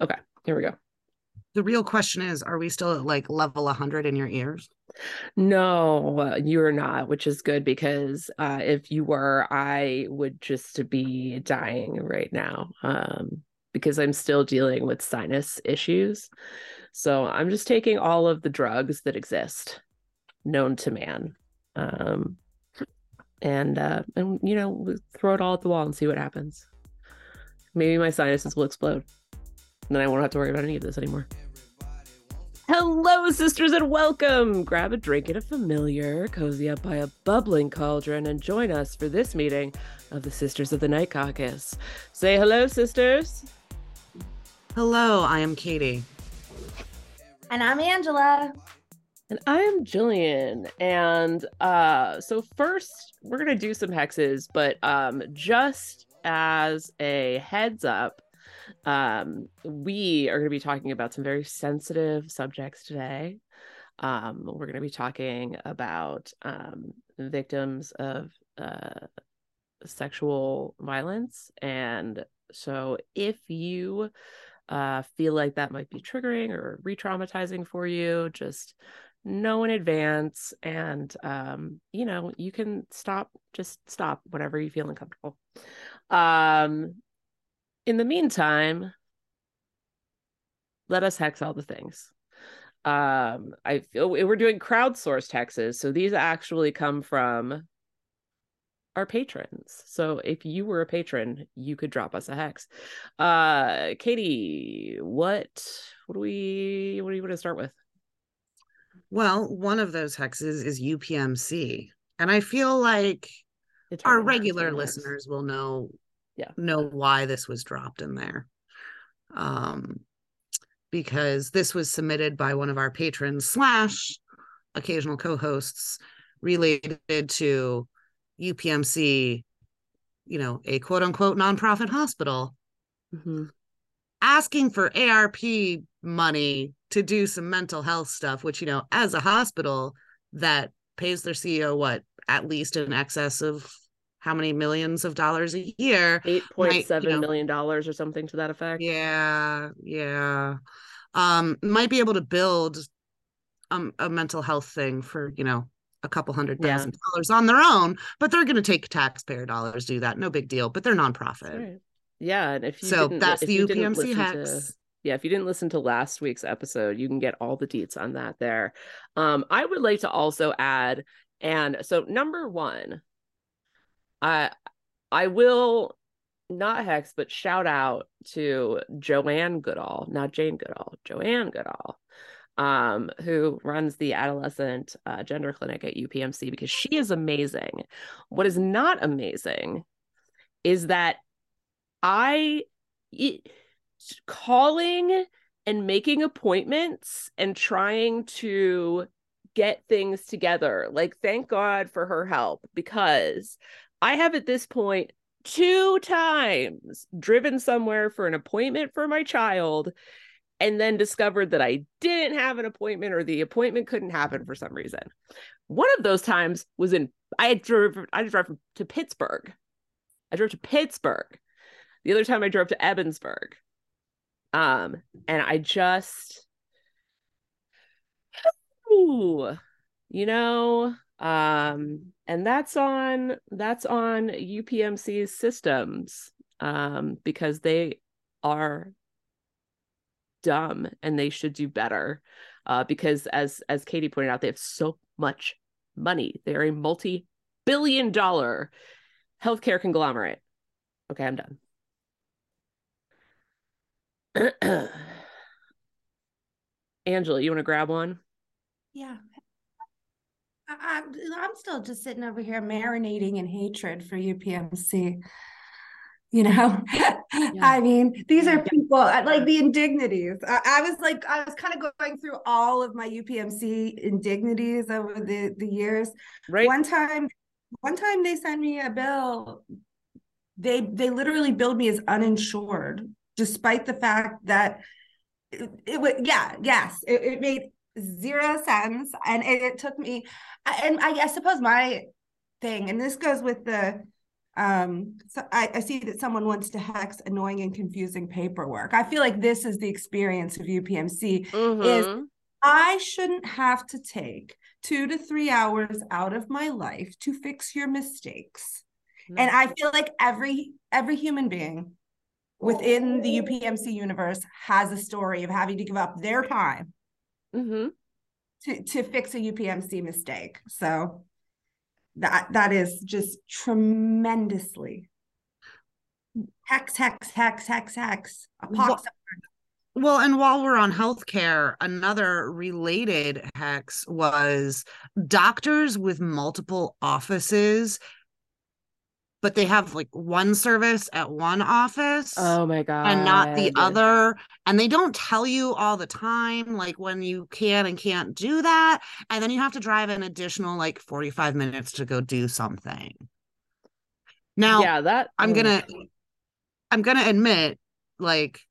Okay, here we go. The real question is are we still at like level 100 in your ears? No, you're not, which is good because uh, if you were, I would just be dying right now um, because I'm still dealing with sinus issues. So I'm just taking all of the drugs that exist known to man. Um, and uh, and you know, throw it all at the wall and see what happens. Maybe my sinuses will explode. And then I won't have to worry about any of this anymore. Hello, sisters, and welcome. Grab a drink and a familiar, cozy up by a bubbling cauldron, and join us for this meeting of the Sisters of the Night Caucus. Say hello, sisters. Hello, I am Katie. And I'm Angela. And I am Jillian. And uh so first we're gonna do some hexes, but um just as a heads up, um we are gonna be talking about some very sensitive subjects today. Um we're gonna be talking about um victims of uh sexual violence. And so if you uh, feel like that might be triggering or re-traumatizing for you just know in advance. And um you know you can stop just stop whenever you feel uncomfortable. Um in the meantime let us hex all the things. Um i feel we're doing crowdsourced hexes so these actually come from our patrons. So if you were a patron you could drop us a hex. Uh katie what what do we what do you want to start with? Well, one of those hexes is UPMC. And I feel like It's our regular listeners will know Yeah. know why this was dropped in there. Um because this was submitted by one of our patrons slash occasional co-hosts related to UPMC, you know, a quote unquote nonprofit hospital Mhm. asking for ARP money to do some mental health stuff, which, you know, as a hospital that pays their CEO what, at least in excess of how many millions of dollars a year. Eight point seven know- million dollars or something to that effect. Yeah, yeah. Um, might be able to build um, a mental health thing for, you know, a couple hundred thousand Yeah. dollars on their own, but they're going to take taxpayer dollars to do that. No big deal, but they're nonprofit. Right. Yeah, and if you So that's if the you UPMC hex. to, yeah, if you didn't listen to last week's episode, you can get all the deets on that there. Um, I would like to also add, and so number one, I I will not hex, but shout out to Joanne Goodall, not Jane Goodall, Joanne Goodall, um, who runs the adolescent uh, gender clinic at UPMC because she is amazing. What is not amazing is that I it, calling and making appointments and trying to get things together. Like, thank God for her help because I have at this point two times driven somewhere for an appointment for my child and then discovered that I didn't have an appointment or the appointment couldn't happen for some reason. One of those times was in I drove I drove to Pittsburgh. I drove to Pittsburgh. The other time I drove to Evansburg. Um, and I just ooh, you know, um, and that's on that's on UPMC's systems um because they are dumb and they should do better uh because as as Katie pointed out they have so much money they're a multi-billion dollar healthcare conglomerate okay i'm done Angela, you want to grab one? Yeah. I, I'm, I'm still just sitting over here marinating in hatred for UPMC. You know, I mean, these are people uh, like the indignities. I, I was like, I was kind of going through all of my UPMC indignities over the, the years. Right. One time, one time they sent me a bill. They they literally billed me as uninsured, despite the fact that it, it was yeah yes it, it made zero sense and it, it took me and I, I suppose my thing and this goes with the um so I, I see that someone wants to hex annoying and confusing paperwork. I feel like this is the experience of upmc Mhm. is i shouldn't have to take two to three hours out of my life to fix your mistakes. And i feel like every every human being within the upmc universe has a story of having to give up their time Mhm. to, to fix a upmc mistake. So that that is just tremendously. Hex hex hex hex hex. A Wha- pox Well, and while we're on healthcare, another related hex was doctors with multiple offices, but they have like one service at one office. Oh my god. and not the other. And they don't tell you all the time, like when you can and can't do that. And then you have to drive an additional like 45 minutes to go do something. Now, yeah, that I'm oh. gonna I'm gonna admit, like,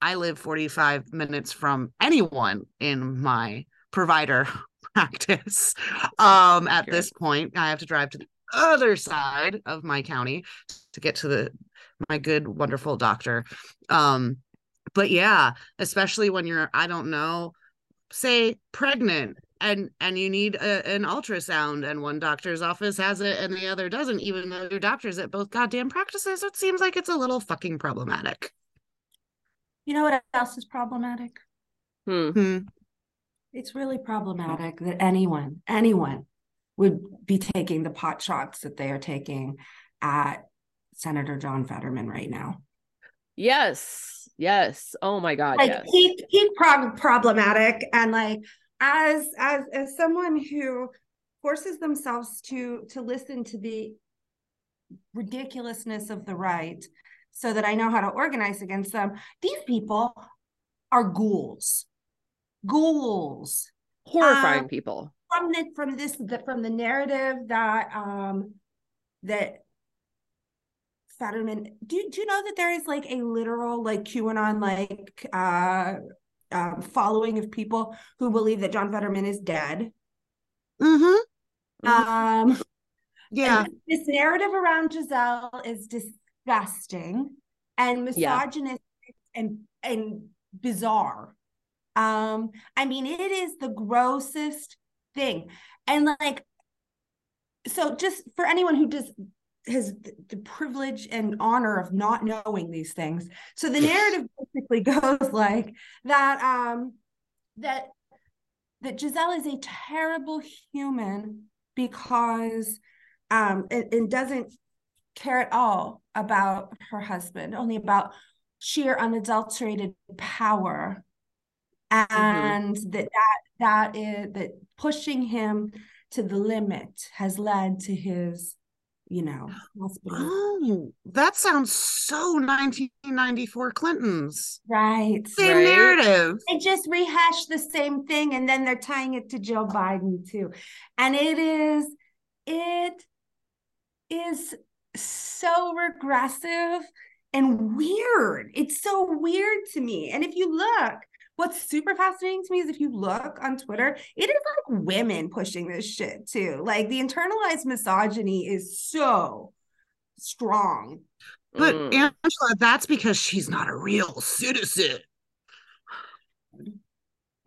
I live 45 minutes from anyone in my provider practice. Um, at Sure. this point, I have to drive to the other side of my county to get to the my good, wonderful doctor. Um, but yeah, especially when you're, I don't know, say pregnant and and you need a, an ultrasound and one doctor's office has it and the other doesn't even though they're doctors at both goddamn practices it seems like it's a little fucking problematic you know what else is problematic Hmm. Hmm. it's really problematic that anyone anyone would be taking the pot shots that they are taking at senator john fetterman right now Yes. Yes. Oh my god, like yes. peak peak prob- problematic and like as as as someone who forces themselves to to listen to the ridiculousness of the right so that i know how to organize against them these people are ghouls ghouls Horrifying um, people. From the from this the, from the narrative that um that Fetterman do, do you know that there is like a literal like QAnon like uh um, following of people who believe that John Fetterman is dead mm-hmm um yeah this narrative around Gisele is disgusting and Yeah. misogynistic and and bizarre. Um, I mean, it is the grossest thing. And like, so just for anyone who just has the privilege and honor of not knowing these things. So the narrative basically goes like that um that that Gisele is a terrible human because um and, and doesn't care at all about her husband, only about sheer unadulterated power. And that that that is that pushing him to the limit has led to his, you know, hospital. oh that sounds so 1994 clintons Right. same Right. narrative They just rehash the same thing and then they're tying it to Joe Biden too. And it is, it is so regressive and weird. It's so weird to me. And if you look, what's super fascinating to me is if you look on Twitter, it is like women pushing this shit too. Like the internalized misogyny is so strong. but Mm. angela that's because she's not a real citizen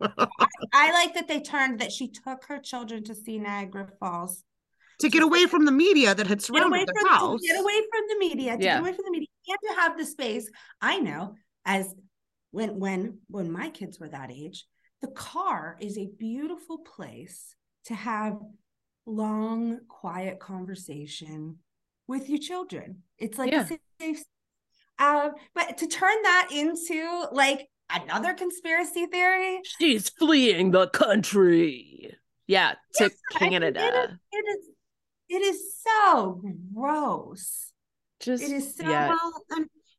I like that they turned that she took her children to see Niagara Falls. to get away from the media that had Get away surrounded the from house get away from the media. To Yeah. get away from the media. You have to have the space. I know as when when when my kids were that age, the car is a beautiful place to have long, quiet conversation with your children. It's like Yeah. safe. Uh, but to turn that into like another conspiracy theory, She's fleeing the country. Yeah, to I mean, it Canada. is- it is it is so gross. Just It is so yeah. Well,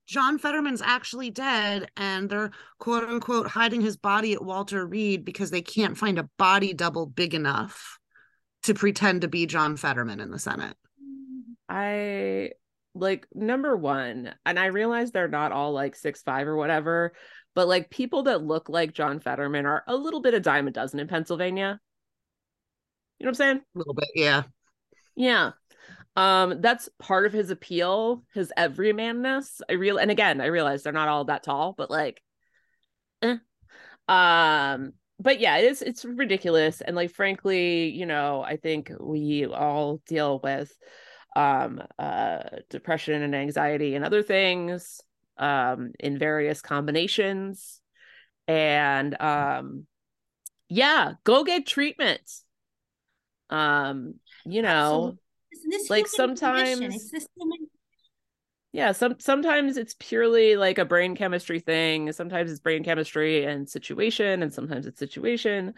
John Fetterman's actually dead, and they're quote unquote hiding his body at Walter Reed because they can't find a body double big enough to pretend to be John Fetterman in the Senate. I like number one, and I realize they're not all like six five or whatever, but like people that look like John Fetterman are a little bit a dime a dozen in Pennsylvania. You know what I'm saying? A little bit, yeah. Yeah. Um, that's part of his appeal, his everymanness. I real and again, I realize they're not all that tall, but like, eh. um, but yeah, it is it's ridiculous. And like frankly, you know, I think we all deal with um uh depression and anxiety and other things um in various combinations. And um yeah, go get treatment. Um, you know, like sometimes yeah some sometimes it's purely like a brain chemistry thing. Sometimes it's brain chemistry and situation and sometimes it's situation.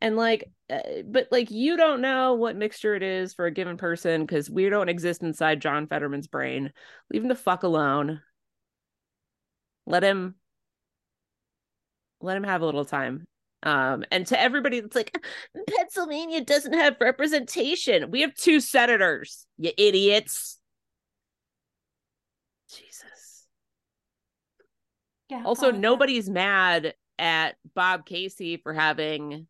And like uh, but like you don't know what mixture it is for a given person because we don't exist inside john fetterman's brain. Leave him the fuck alone. Let him let him have a little time um and to everybody that's like pennsylvania doesn't have representation. We have two senators you idiots. Jesus. Yeah also nobody's mad at bob casey for having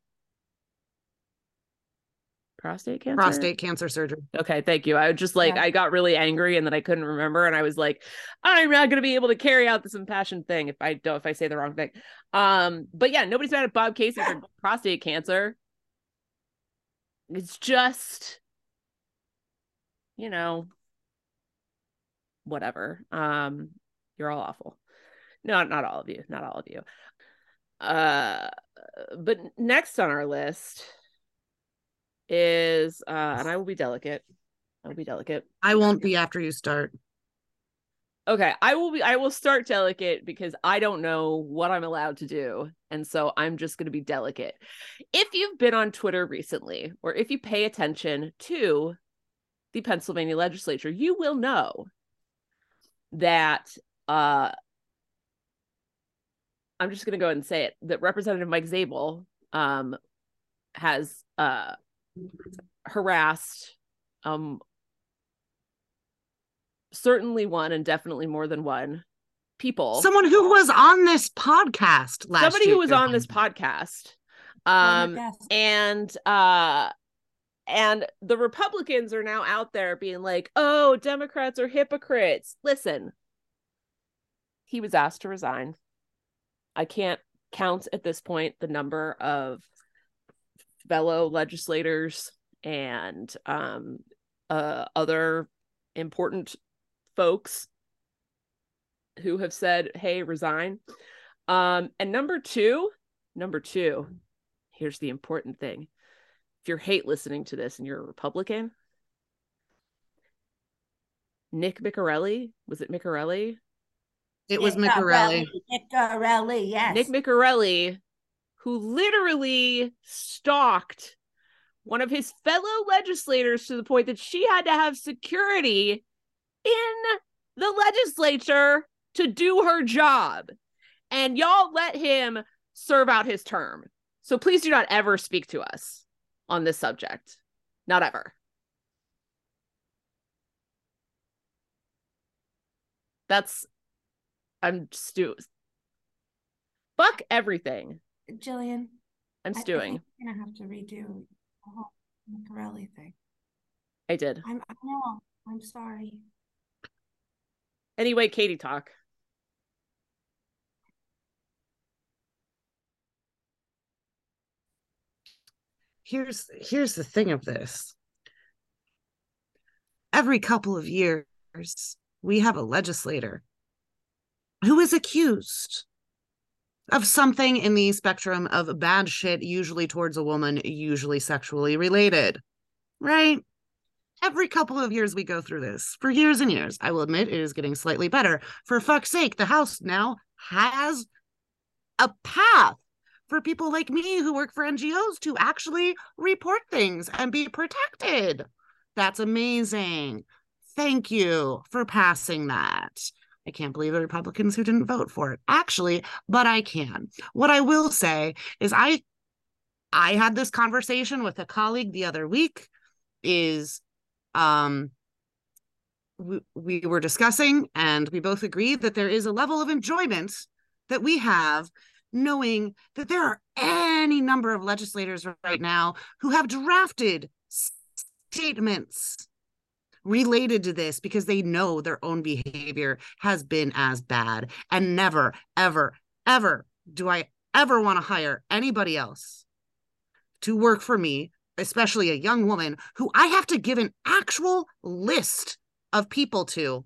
prostate cancer? Prostate cancer surgery. Okay thank you. I was just like yeah. i got really angry and then i couldn't remember and i was like i'm not going to be able to carry out this impassioned thing if i don't if i say the wrong thing. Um but yeah nobody's mad at bob casey for prostate cancer. It's just you know whatever. Um you're all awful. No not all of you not all of you. Uh but next on our list is uh and I will be delicate. I will be delicate. I won't be after you start. Okay, I will be I will start delicate because I don't know what I'm allowed to do. And so I'm just going to be delicate. If you've been on Twitter recently or if you pay attention to the Pennsylvania legislature, you will know that uh I'm just going to go ahead and say it that Representative Mike Zabel um has uh harassed um certainly one and definitely more than one people. Someone who was on this podcast last somebody year. who was on this podcast. Um and uh and the republicans are now out there being like oh democrats are hypocrites. Listen. He was asked to resign. I can't count at this point the number of fellow legislators and um, uh, other important folks who have said, hey, resign. Um, and number two, number two, here's the important thing. If you're hate listening to this and you're a Republican, Nick Miccarelli, was it Miccarelli? It was Miccarelli. Miccarelli, yes. Nick Miccarelli who literally stalked one of his fellow legislators to the point that she had to have security in the legislature to do her job. And y'all let him serve out his term. So please do not ever speak to us on this subject. Not ever. That's I'm stu fuck everything. Jillian. I'm stewing. I, am gonna have to redo the whole Corelli thing. I did. I'm I know. I'm sorry. Anyway, Katie talk. Here's here's the thing of this. Every couple of years, we have a legislator who is accused of something in the spectrum of bad shit, usually towards a woman, usually sexually related, right? Every couple of years we go through this for years and years. I will admit it is getting slightly better. For fuck's sake, the House now has a path for people like me who work for NGOs to actually report things and be protected. That's amazing. Thank you for passing that. I can't believe the Republicans who didn't vote for it. Actually, but I can. What I will say is I I had this conversation with a colleague the other week is um we, we were discussing and we both agreed that there is a level of enjoyment that we have knowing that there are any number of legislators right now who have drafted statements related to this because they know their own behavior has been as bad. And never, ever, ever do I ever want to hire anybody else to work for me, especially a young woman who I have to give an actual list of people to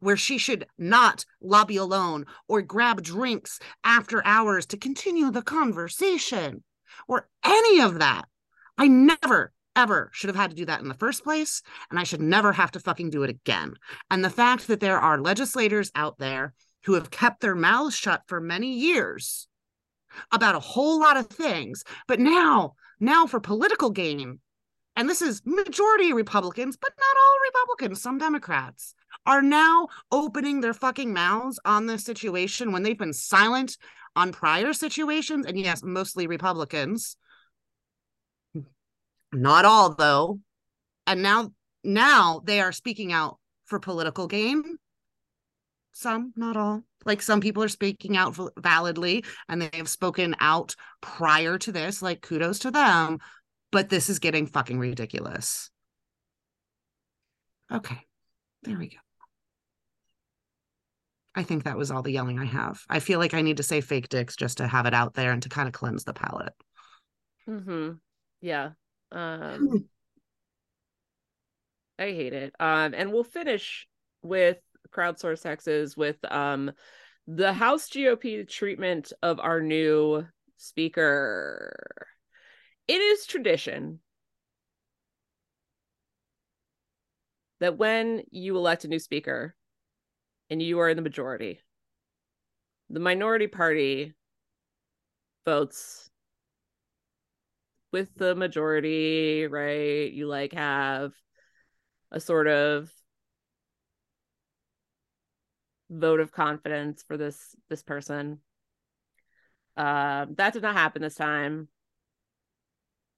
where she should not lobby alone or grab drinks after hours to continue the conversation or any of that. I never, ever should have had to do that in the first place. And I should never have to fucking do it again. And the fact that there are legislators out there who have kept their mouths shut for many years about a whole lot of things, but now, now for political gain, and this is majority Republicans, but not all Republicans, some Democrats are now opening their fucking mouths on this situation when they've been silent on prior situations. And yes, mostly Republicans. Not all though. And now now they are speaking out for political gain. Some, not all. Like some people are speaking out validly and they have spoken out prior to this, like kudos to them. But this is getting fucking ridiculous. Okay, there we go. I think that was all the yelling I have. I feel like I need to say fake dicks just to have it out there and to kind of cleanse the palate. Hmm. Yeah. Um. I hate it. Um. And we'll finish with crowdsource hexes with um the House GOP treatment of our new speaker. It is tradition that when you elect a new speaker, and you are in the majority. The minority party votes with the majority, right? You like have a sort of vote of confidence for this this person. Uh, that did not happen this time.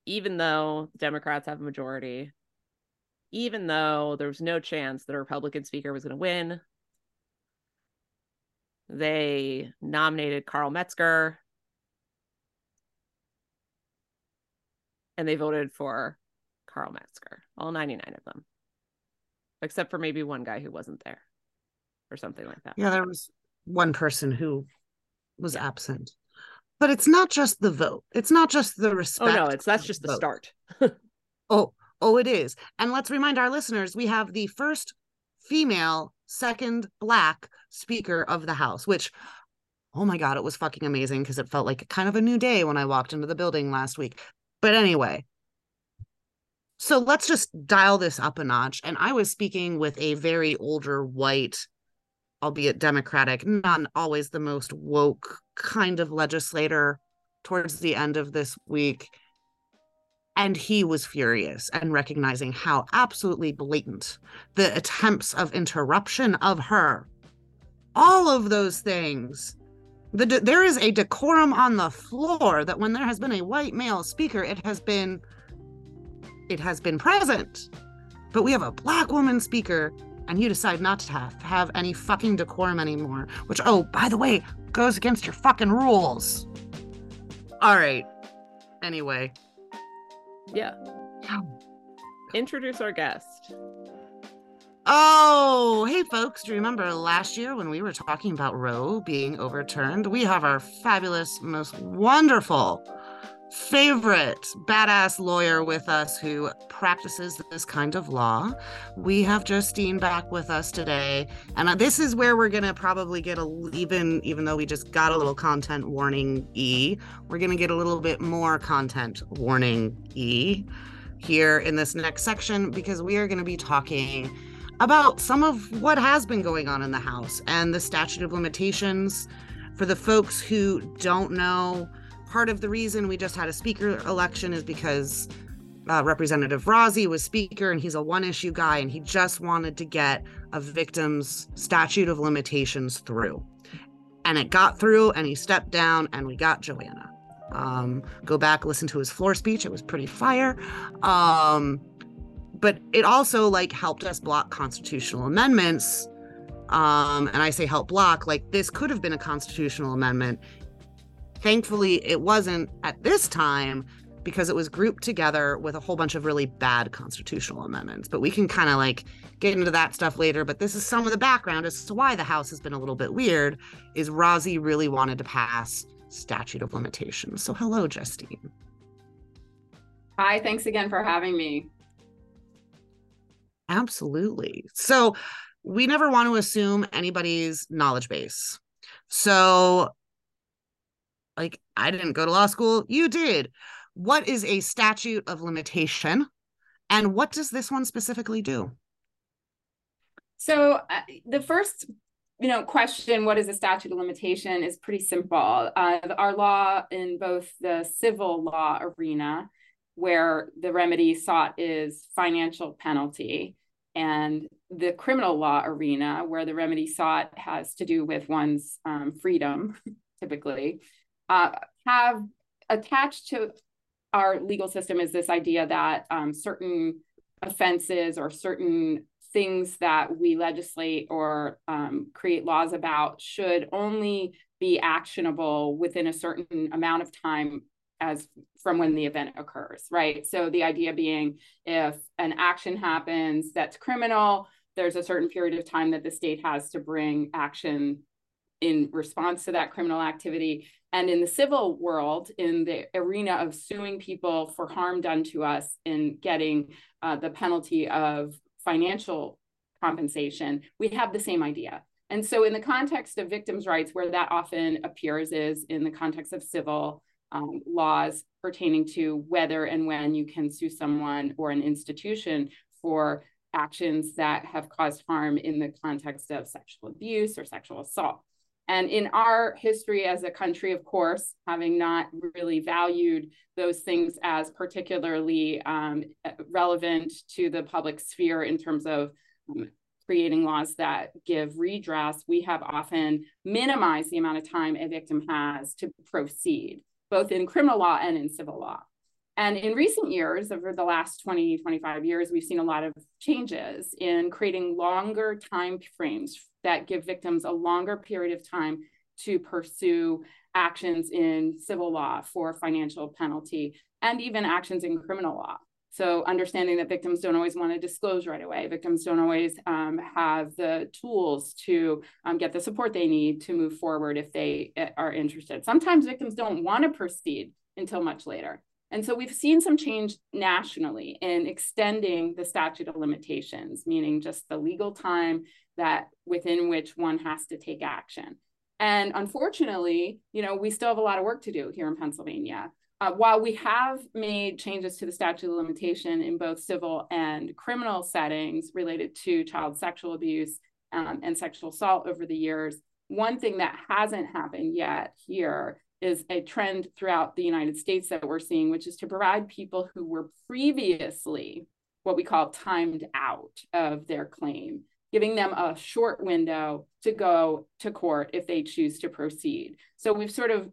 Even though Democrats have a majority, even though there was no chance that a Republican speaker was going to win, they nominated Carl Metzgar. And they voted for Carl Metzgar, all 99 of them, except for maybe one guy who wasn't there or something like that. Yeah, there was one person who was yeah. absent. But it's not just the vote. It's not just the respect. Oh no, it's that's just the, the start. oh, oh, it is. And let's remind our listeners we have the first female second black speaker of the house which oh my god it was fucking amazing because it felt like kind of a new day when i walked into the building last week but anyway so let's just dial this up a notch and i was speaking with a very older white albeit democratic not always the most woke kind of legislator towards the end of this week and he was furious and recognizing how absolutely blatant the attempts of interruption of her, all of those things. The de- there is a decorum on the floor that when there has been a white male speaker, it has been it has been present. But we have a black woman speaker, and you decide not to have, have any fucking decorum anymore. Which, oh, by the way, goes against your fucking rules. All right. Anyway, yeah. Introduce our guest. Oh, hey folks, do you remember last year when we were talking about Roe being overturned? We have our fabulous, most wonderful, favorite, badass lawyer with us who practices this kind of law. We have Justine back with us today. And uh, this is where we're going to probably get a even, even though we just got a little content warning E, we're going to get a little bit more content warning E here in this next section because we are going to be talking about some of what has been going on in the House and the statute of limitations. For the folks who don't know, part of the reason we just had a speaker election is because uh, Representative Rozzi was speaker and he's a one issue guy and he just wanted to get a victim's statute of limitations through. And it got through and he stepped down and we got Joanna. Um, go back, listen to his floor speech. It was pretty fire. Um, but it also like helped us block constitutional amendments. Um, and I say help block, like this could have been a constitutional amendment. Thankfully, it wasn't at this time because it was grouped together with a whole bunch of really bad constitutional amendments. But we can kind of like get into that stuff later. But this is some of the background as to why the House has been a little bit weird. Is Rozzi really wanted to pass statute of limitations? So hello, Justine. Hi, thanks again for having me. Absolutely. So we never want to assume anybody's knowledge base. So like I didn't go to law school, you did. What is a statute of limitation? And what does this one specifically do? So uh, the first you know question what is a statute of limitation is pretty simple. Uh, our law in both the civil law arena where the remedy sought is financial penalty. And the criminal law arena where the remedy sought has to do with one's um, freedom typically uh, have attached to our legal system is this idea that um, certain offenses or certain things that we legislate or um, create laws about should only be actionable within a certain amount of time as from when the event occurs right so the idea being if an action happens that's criminal there's a certain period of time that the state has to bring action in response to that criminal activity and in the civil world, in the arena of suing people for harm done to us in getting uh, the penalty of financial compensation, we have the same idea. And so, in the context of victims' rights, where that often appears is in the context of civil um, laws pertaining to whether and when you can sue someone or an institution for actions that have caused harm in the context of sexual abuse or sexual assault. And in our history as a country, of course, having not really valued those things as particularly um, relevant to the public sphere in terms of um, creating laws that give redress, we have often minimized the amount of time a victim has to proceed, both in criminal law and in civil law. And in recent years, over the last 20, 25 years, we've seen a lot of changes in creating longer time frames that give victims a longer period of time to pursue actions in civil law for financial penalty and even actions in criminal law. So understanding that victims don't always want to disclose right away. Victims don't always um, have the tools to um, get the support they need to move forward if they eh, are interested. Sometimes victims don't want to proceed until much later. And so we've seen some change nationally in extending the statute of limitations, meaning just the legal time that within which one has to take action. And unfortunately, you know, we still have a lot of work to do here in Pennsylvania. Uh, while we have made changes to the statute of limitation in both civil and criminal settings related to child sexual abuse um, and sexual assault over the years, one thing that hasn't happened yet here is a trend throughout the United States that we're seeing, which is to provide people who were previously what we call timed out of their claim, giving them a short window to go to court if they choose to proceed. So we've sort of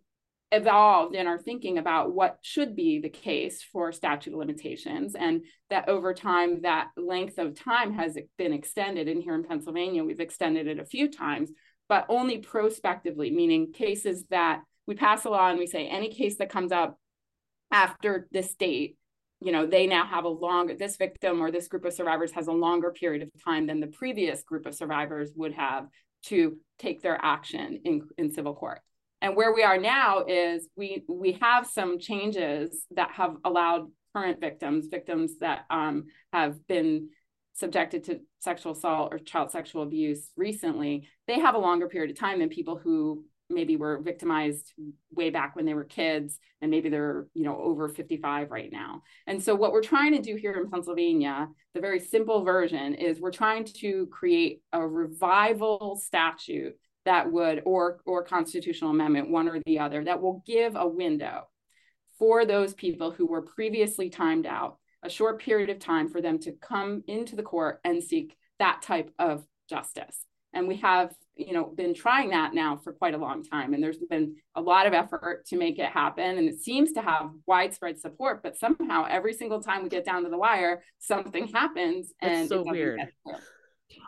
evolved in our thinking about what should be the case for statute of limitations and that over time that length of time has been extended. And here in pennsylvania we've extended it a few times but only prospectively meaning cases that we pass a law and we say any case that comes up after this date you know they now have a longer this victim or this group of survivors has a longer period of time than the previous group of survivors would have to take their action in, in civil court and where we are now is we we have some changes that have allowed current victims victims that um, have been subjected to sexual assault or child sexual abuse recently they have a longer period of time than people who maybe were victimized way back when they were kids and maybe they're you know over 55 right now. And so what we're trying to do here in pennsylvania the very simple version is we're trying to create a revival statute that would or or constitutional amendment one or the other that will give a window for those people who were previously timed out a short period of time for them to come into the court and seek that type of justice. And we have you know been trying that now for quite a long time and there's been a lot of effort to make it happen and it seems to have widespread support but somehow every single time we get down to the wire something happens and it's so weird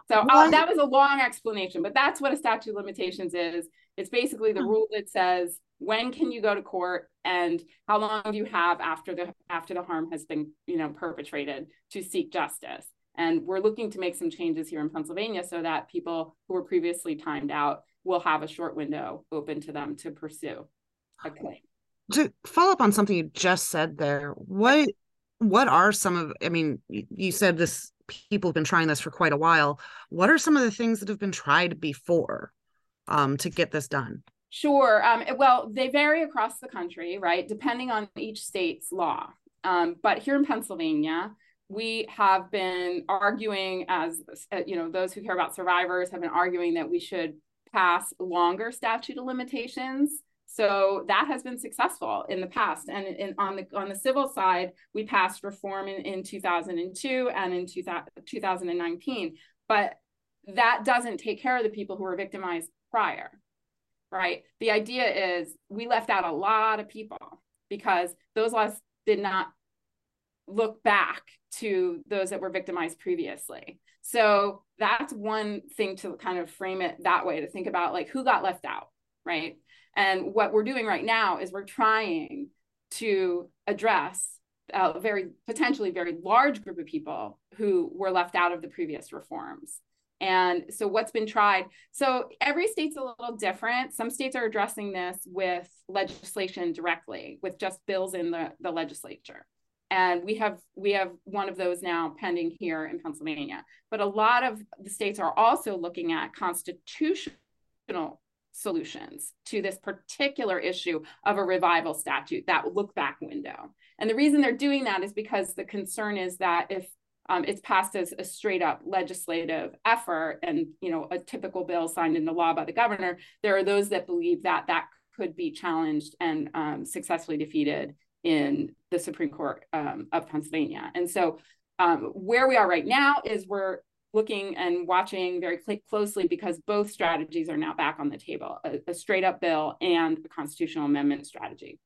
so uh, that was a long explanation but that's what a statute of limitations is. It's basically the rule that says when can you go to court and how long do you have after the after the harm has been you know perpetrated to seek justice? And we're looking to make some changes here in pennsylvania so that people who were previously timed out will have a short window open to them to pursue a claim. To follow up on something you just said there what what are some of i mean you said this people have been trying this for quite a while what are some of the things that have been tried before um, to get this done Sure. Um, well, they vary across the country, right, depending on each state's law. Um, but here in Pennsylvania, we have been arguing, as uh, you know, those who care about survivors have been arguing that we should pass longer statute of limitations. So that has been successful in the past. And on the on the civil side, we passed reform in, in 2002 and in 2019. But that doesn't take care of the people who were victimized prior right? The idea is we left out a lot of people because those laws did not look back to those that were victimized previously. So that's one thing to kind of frame it that way to think about like who got left out, right? And what we're doing right now is we're trying to address a very potentially very large group of people who were left out of the previous reforms. And so, what's been tried? So, every state's a little different. Some states are addressing this with legislation directly, with just bills in the, the legislature. And we have we have one of those now pending here in Pennsylvania. But a lot of the states are also looking at constitutional solutions to this particular issue of a revival statute, that look back window. And the reason they're doing that is because the concern is that if um, it's passed as a straight up legislative effort and you know a typical bill signed into law by the governor there are those that believe that that could be challenged and um, successfully defeated in the supreme court um, of pennsylvania and so um, where we are right now is we're looking and watching very cl- closely because both strategies are now back on the table a, a straight up bill and a constitutional amendment strategy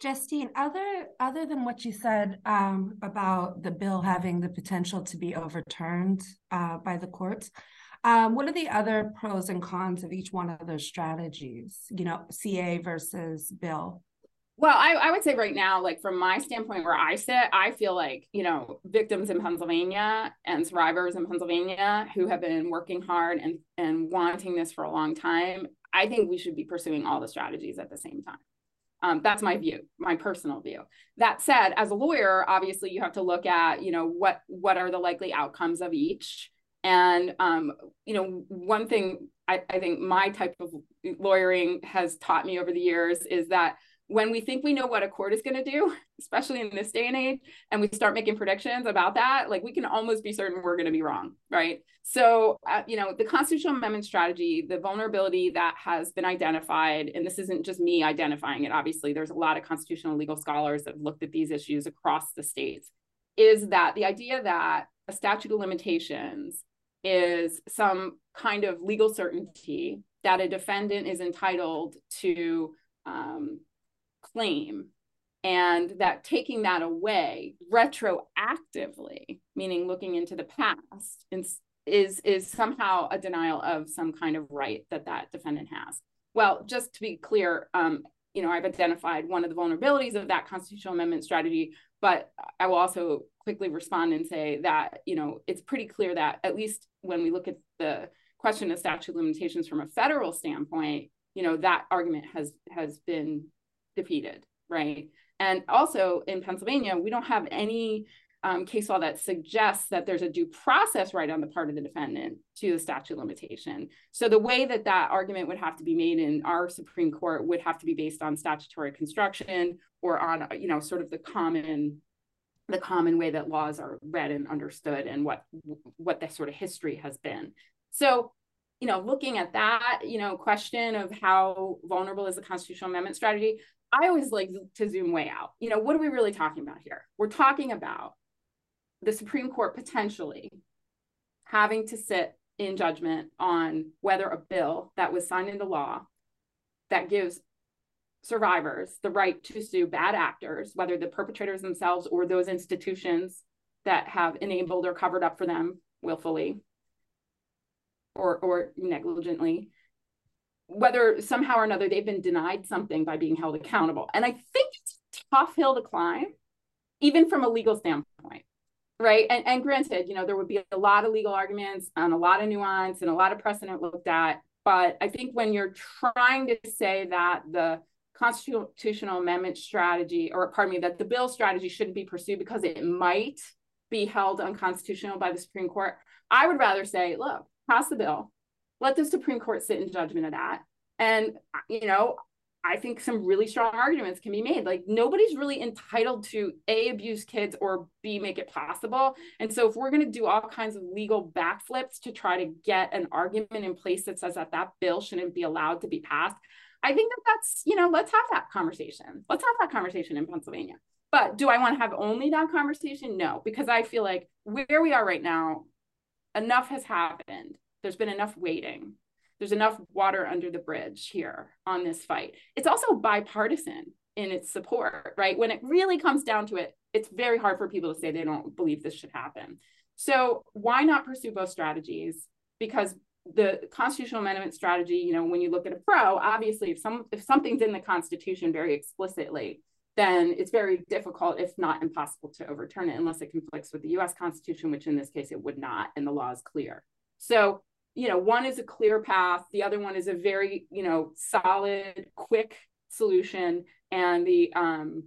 Justine, other other than what you said um, about the bill having the potential to be overturned uh, by the courts, um, what are the other pros and cons of each one of those strategies? You know, CA versus bill. Well, I, I would say right now, like from my standpoint where I sit, I feel like, you know, victims in Pennsylvania and survivors in Pennsylvania who have been working hard and, and wanting this for a long time, I think we should be pursuing all the strategies at the same time. Um, that's my view, my personal view. That said, as a lawyer, obviously you have to look at, you know, what what are the likely outcomes of each. And um, you know, one thing I, I think my type of lawyering has taught me over the years is that when we think we know what a court is going to do, especially in this day and age, and we start making predictions about that, like we can almost be certain we're going to be wrong, right? So, uh, you know, the constitutional amendment strategy, the vulnerability that has been identified, and this isn't just me identifying it, obviously, there's a lot of constitutional legal scholars that have looked at these issues across the states, is that the idea that a statute of limitations is some kind of legal certainty that a defendant is entitled to um, claim and that taking that away retroactively meaning looking into the past is is somehow a denial of some kind of right that that defendant has. Well just to be clear um, you know i've identified one of the vulnerabilities of that constitutional amendment strategy but i will also quickly respond and say that you know it's pretty clear that at least when we look at the question of statute limitations from a federal standpoint you know that argument has has been defeated, right? And also in Pennsylvania, we don't have any um, case law that suggests that there's a due process right on the part of the defendant to the statute limitation. So the way that that argument would have to be made in our Supreme Court would have to be based on statutory construction or on, you know, sort of the common the common way that laws are read and understood and what what the sort of history has been. So you know, looking at that, you know, question of how vulnerable is the constitutional amendment strategy, I always like to zoom way out. You know, what are we really talking about here? We're talking about the Supreme Court potentially having to sit in judgment on whether a bill that was signed into law that gives survivors the right to sue bad actors, whether the perpetrators themselves or those institutions that have enabled or covered up for them willfully or, or negligently, whether somehow or another they've been denied something by being held accountable. And I think it's a tough hill to climb, even from a legal standpoint. Right. And, and granted, you know, there would be a lot of legal arguments and a lot of nuance and a lot of precedent looked at. But I think when you're trying to say that the constitutional amendment strategy, or pardon me, that the bill strategy shouldn't be pursued because it might be held unconstitutional by the Supreme Court, I would rather say, look, pass the bill, let the Supreme Court sit in judgment of that. And, you know, I think some really strong arguments can be made. Like nobody's really entitled to A, abuse kids or B, make it possible. And so if we're going to do all kinds of legal backflips to try to get an argument in place that says that that bill shouldn't be allowed to be passed, I think that that's, you know, let's have that conversation. Let's have that conversation in Pennsylvania. But do I want to have only that conversation? No, because I feel like where we are right now, enough has happened. There's been enough waiting. There's enough water under the bridge here on this fight. It's also bipartisan in its support, right? When it really comes down to it, it's very hard for people to say they don't believe this should happen. So why not pursue both strategies? Because the constitutional amendment strategy, you know, when you look at a pro, obviously if some if something's in the constitution very explicitly, then it's very difficult, if not impossible, to overturn it unless it conflicts with the US Constitution, which in this case it would not, and the law is clear. So, you know, one is a clear path, the other one is a very, you know, solid, quick solution. And the um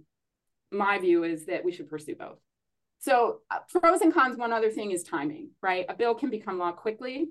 my view is that we should pursue both. So uh, pros and cons, one other thing is timing, right? A bill can become law quickly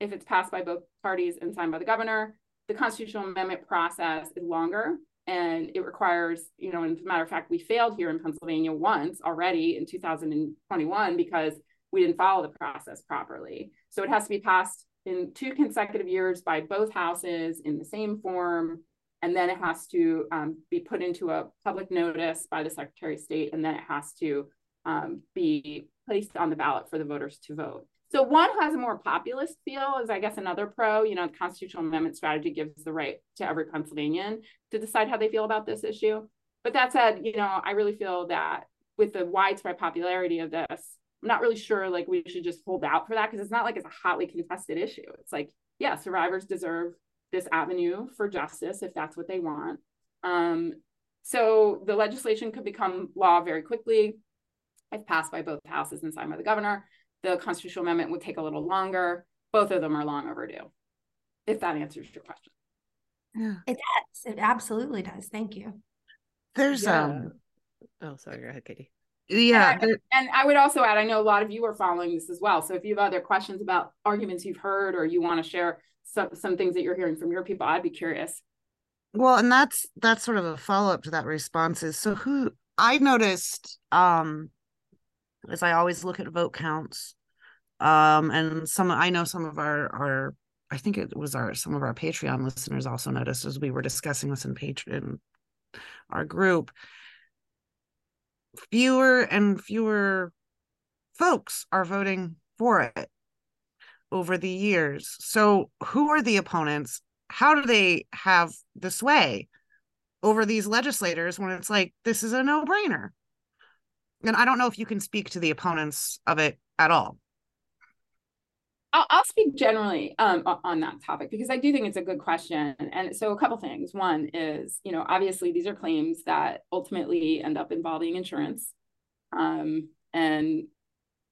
if it's passed by both parties and signed by the governor. The constitutional amendment process is longer and it requires, you know, and as a matter of fact, we failed here in Pennsylvania once already in 2021 because we didn't follow the process properly. So it has to be passed in two consecutive years by both houses in the same form. And then it has to um, be put into a public notice by the Secretary of State, and then it has to um, be placed on the ballot for the voters to vote. So one has a more populist feel, is I guess another pro. You know, the constitutional amendment strategy gives the right to every Pennsylvanian to decide how they feel about this issue. But that said, you know, I really feel that with the widespread popularity of this, I'm not really sure like we should just hold out for that because it's not like it's a hotly contested issue. It's like, yeah, survivors deserve this avenue for justice if that's what they want. Um, so the legislation could become law very quickly if passed by both houses and signed by the governor the constitutional amendment would take a little longer. Both of them are long overdue, if that answers your question. Yeah. It does. It absolutely does. Thank you. There's yeah. um oh sorry, go ahead, Katie. Yeah. And, and I would also add, I know a lot of you are following this as well. So if you have other questions about arguments you've heard or you want to share some, some things that you're hearing from your people, I'd be curious. Well, and that's that's sort of a follow-up to that response is so who I noticed um as I always look at vote counts. Um, and some I know some of our our I think it was our some of our Patreon listeners also noticed as we were discussing this in Patreon our group. Fewer and fewer folks are voting for it over the years. So who are the opponents? How do they have the sway over these legislators when it's like this is a no-brainer? and I don't know if you can speak to the opponents of it at all. I'll, I'll speak generally um, on that topic because I do think it's a good question. And so, a couple things. One is, you know, obviously these are claims that ultimately end up involving insurance, um, and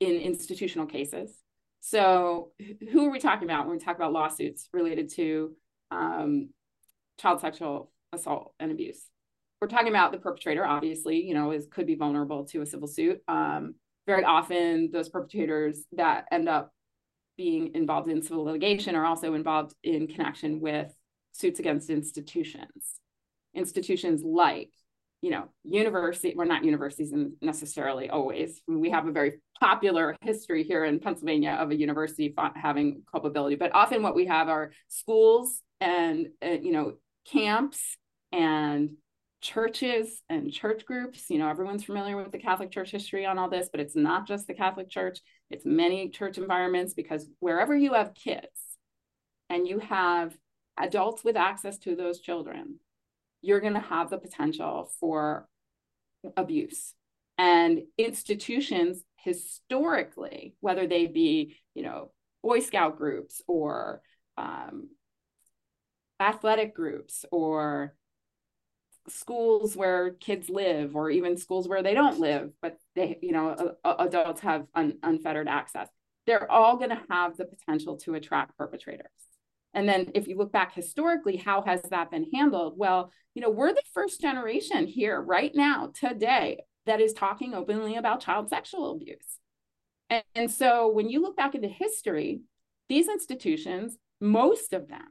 in institutional cases. So, who are we talking about when we talk about lawsuits related to um, child sexual assault and abuse? we're talking about the perpetrator obviously you know is could be vulnerable to a civil suit um, very often those perpetrators that end up being involved in civil litigation are also involved in connection with suits against institutions. Institutions like you know university we're not universities necessarily always. We have a very popular history here in pennsylvania of a university having culpability but often what we have are schools and uh, you know camps and churches and church groups. You know, everyone's familiar with the Catholic Church history on all this, but it's not just the Catholic Church, it's many church environments because wherever you have kids and you have adults with access to those children, you're going to have the potential for abuse. And institutions historically, whether they be, you know, Boy Scout groups or um, athletic groups or schools where kids live or even schools where they don't live but they you know adults have un, unfettered access they're all going to have the potential to attract perpetrators. And then if you look back historically how has that been handled? Well you know we're the first generation here right now today that is talking openly about child sexual abuse. And, and so when you look back into history these institutions most of them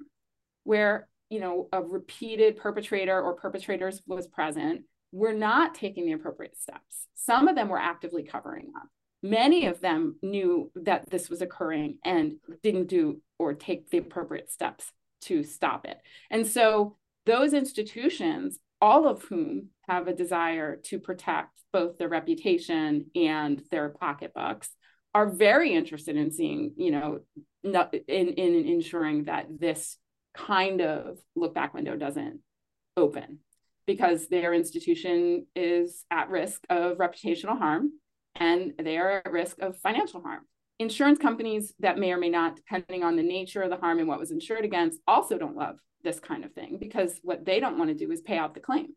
where you know a repeated perpetrator or perpetrators was present were not taking the appropriate steps. Some of them were actively covering up. Many of them knew that this was occurring and didn't do or take the appropriate steps to stop it. And so those institutions all of whom have a desire to protect both their reputation and their pocketbooks are very interested in seeing you know in in ensuring that this kind of look back window doesn't open because their institution is at risk of reputational harm and they are at risk of financial harm. Insurance companies that may or may not, depending on the nature of the harm and what was insured against, also don't love this kind of thing because what they don't want to do is pay out the claim.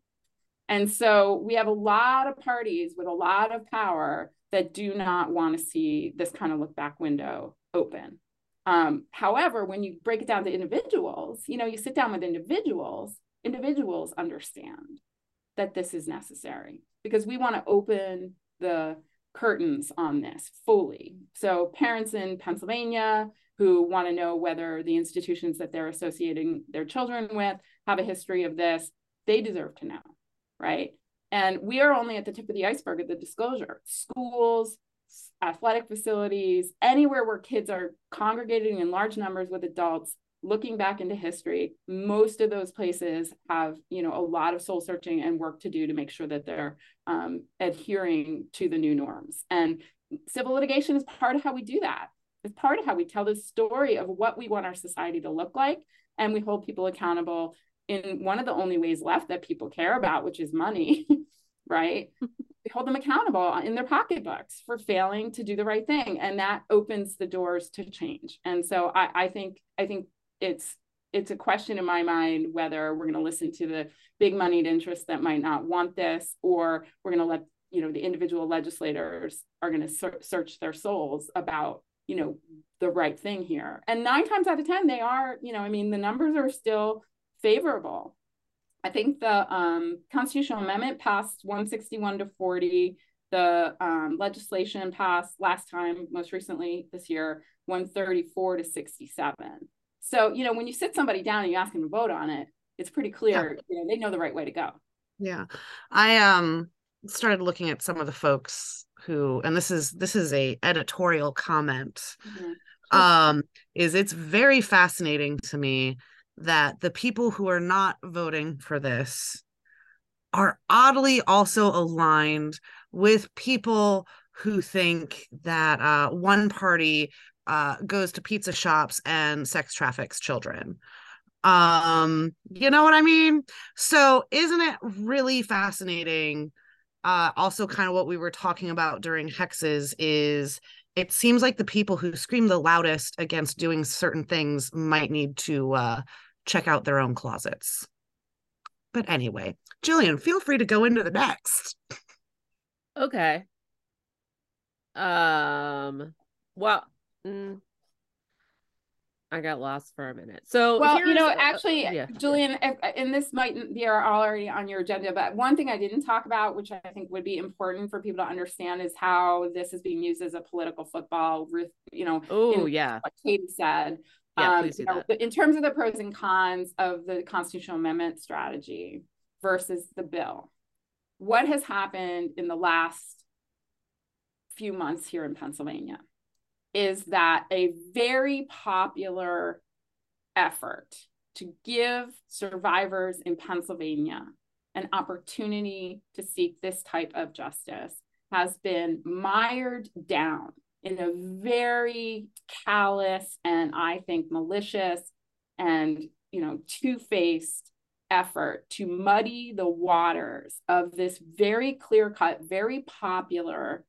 And so we have a lot of parties with a lot of power that do not want to see this kind of look back window open. Um, however, when you break it down to individuals, you know, you sit down with individuals, individuals understand that this is necessary because we want to open the curtains on this fully. So parents in Pennsylvania who want to know whether the institutions that they're associating their children with have a history of this, they deserve to know, right? And we are only at the tip of the iceberg of the disclosure. Schools, athletic facilities, anywhere where kids are congregating in large numbers with adults, looking back into history, most of those places have, you know, a lot of soul searching and work to do to make sure that they're um, adhering to the new norms. And civil litigation is part of how we do that. It's part of how we tell the story of what we want our society to look like, and we hold people accountable in one of the only ways left that people care about, which is money, right? Hold them accountable in their pocketbooks for failing to do the right thing and that opens the doors to change. And so i, I think i think it's it's a question in my mind whether we're going to listen to the big moneyed interests that might not want this or we're going to let you know the individual legislators are going to search their souls about you know the right thing here. And nine times out of ten they are you know i mean the numbers are still favorable I think the um, constitutional amendment passed 161 to 40. The um, legislation passed last time, most recently this year, 134 to 67. So, you know, when you sit somebody down and you ask them to vote on it, it's pretty clear, yeah. you know, they know the right way to go. Yeah. I um started looking at some of the folks who and this is this is a editorial comment. Mm-hmm. Um is it's very fascinating to me that the people who are not voting for this are oddly also aligned with people who think that uh, one party uh, goes to pizza shops and sex traffics children. Um, you know what I mean? So, isn't it really fascinating? Uh, also, kind of what we were talking about during hexes is it seems like the people who scream the loudest against doing certain things might need to uh, check out their own closets. But anyway, Jillian, feel free to go into the next. Okay. Um. Well. Mm, I got lost for a minute. So, well, you know, actually, uh, yeah. Julian, if, and this might be already on your agenda, but one thing I didn't talk about, which I think would be important for people to understand, is how this is being used as a political football. With, you know, oh yeah, like Katie said. Yeah, um, you know, in terms of the pros and cons of the constitutional amendment strategy versus the bill, what has happened in the last few months here in Pennsylvania? is that a very popular effort to give survivors in Pennsylvania an opportunity to seek this type of justice has been mired down in a very callous and I think malicious and you know two-faced effort to muddy the waters of this very clear-cut, very popular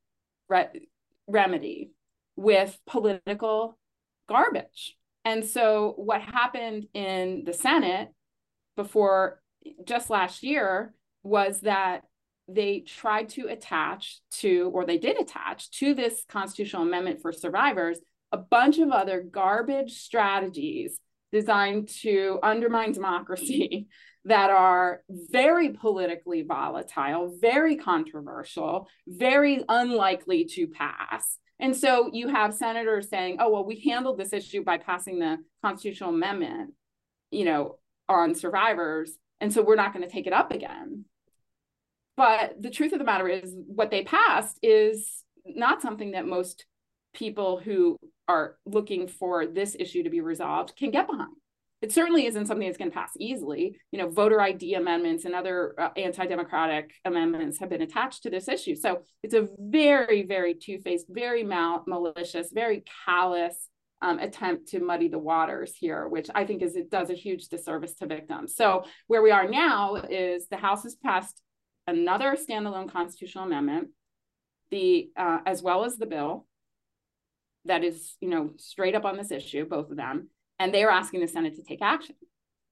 re- remedy with political garbage. And so what happened in the Senate before just last year was that they tried to attach to, or they did attach to this constitutional amendment for survivors, a bunch of other garbage strategies designed to undermine democracy that are very politically volatile, very controversial, very unlikely to pass. And so you have senators saying, oh, well, we handled this issue by passing the constitutional amendment, you know, on survivors. And so we're not going to take it up again. But the truth of the matter is, what they passed is not something that most people who are looking for this issue to be resolved can get behind. It certainly isn't something that's going to pass easily. You know, voter ID amendments and other uh, anti-democratic amendments have been attached to this issue. So it's a very, very two-faced, very mal- malicious, very callous um, attempt to muddy the waters here, which I think is it does a huge disservice to victims. So where we are now is the House has passed another standalone constitutional amendment, the uh, as well as the bill that is, you know, straight up on this issue, both of them, and they are asking the Senate to take action.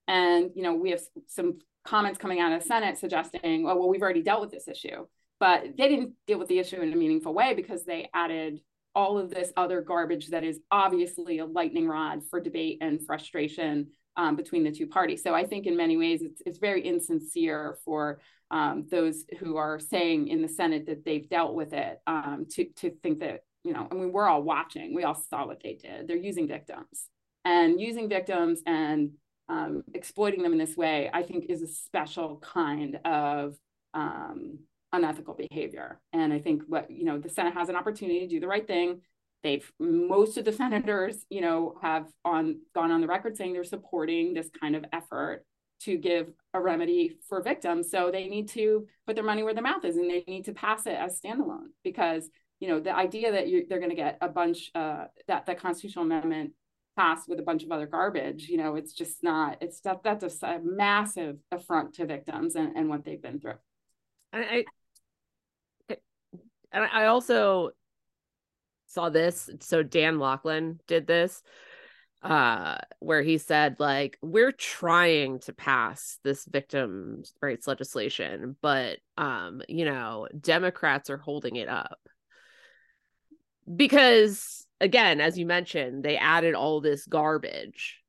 And you know, we have some comments coming out of the Senate suggesting, oh, well, we've already dealt with this issue, but they didn't deal with the issue in a meaningful way because they added all of this other garbage that is obviously a lightning rod for debate and frustration um, between the two parties. So I think in many ways it's it's very insincere for um, those who are saying in the Senate that they've dealt with it um, to to think that you know I mean we're all watching. We all saw what they did. They're using victims. And using victims and um, exploiting them in this way I think is a special kind of um, unethical behavior. And I think what you know the Senate has an opportunity to do the right thing. They've most of the senators you know have on gone on the record saying they're supporting this kind of effort to give a remedy for victims. So they need to put their money where their mouth is and they need to pass it as standalone because you know the idea that you, they're going to get a bunch uh, that the constitutional amendment passed with a bunch of other garbage you know it's just not it's that that's a, massive affront to victims and, and what they've been through. And i and i also saw this. So Dan Laughlin did this uh where he said like we're trying to pass this victims rights legislation but um you know democrats are holding it up because again as you mentioned they added all this garbage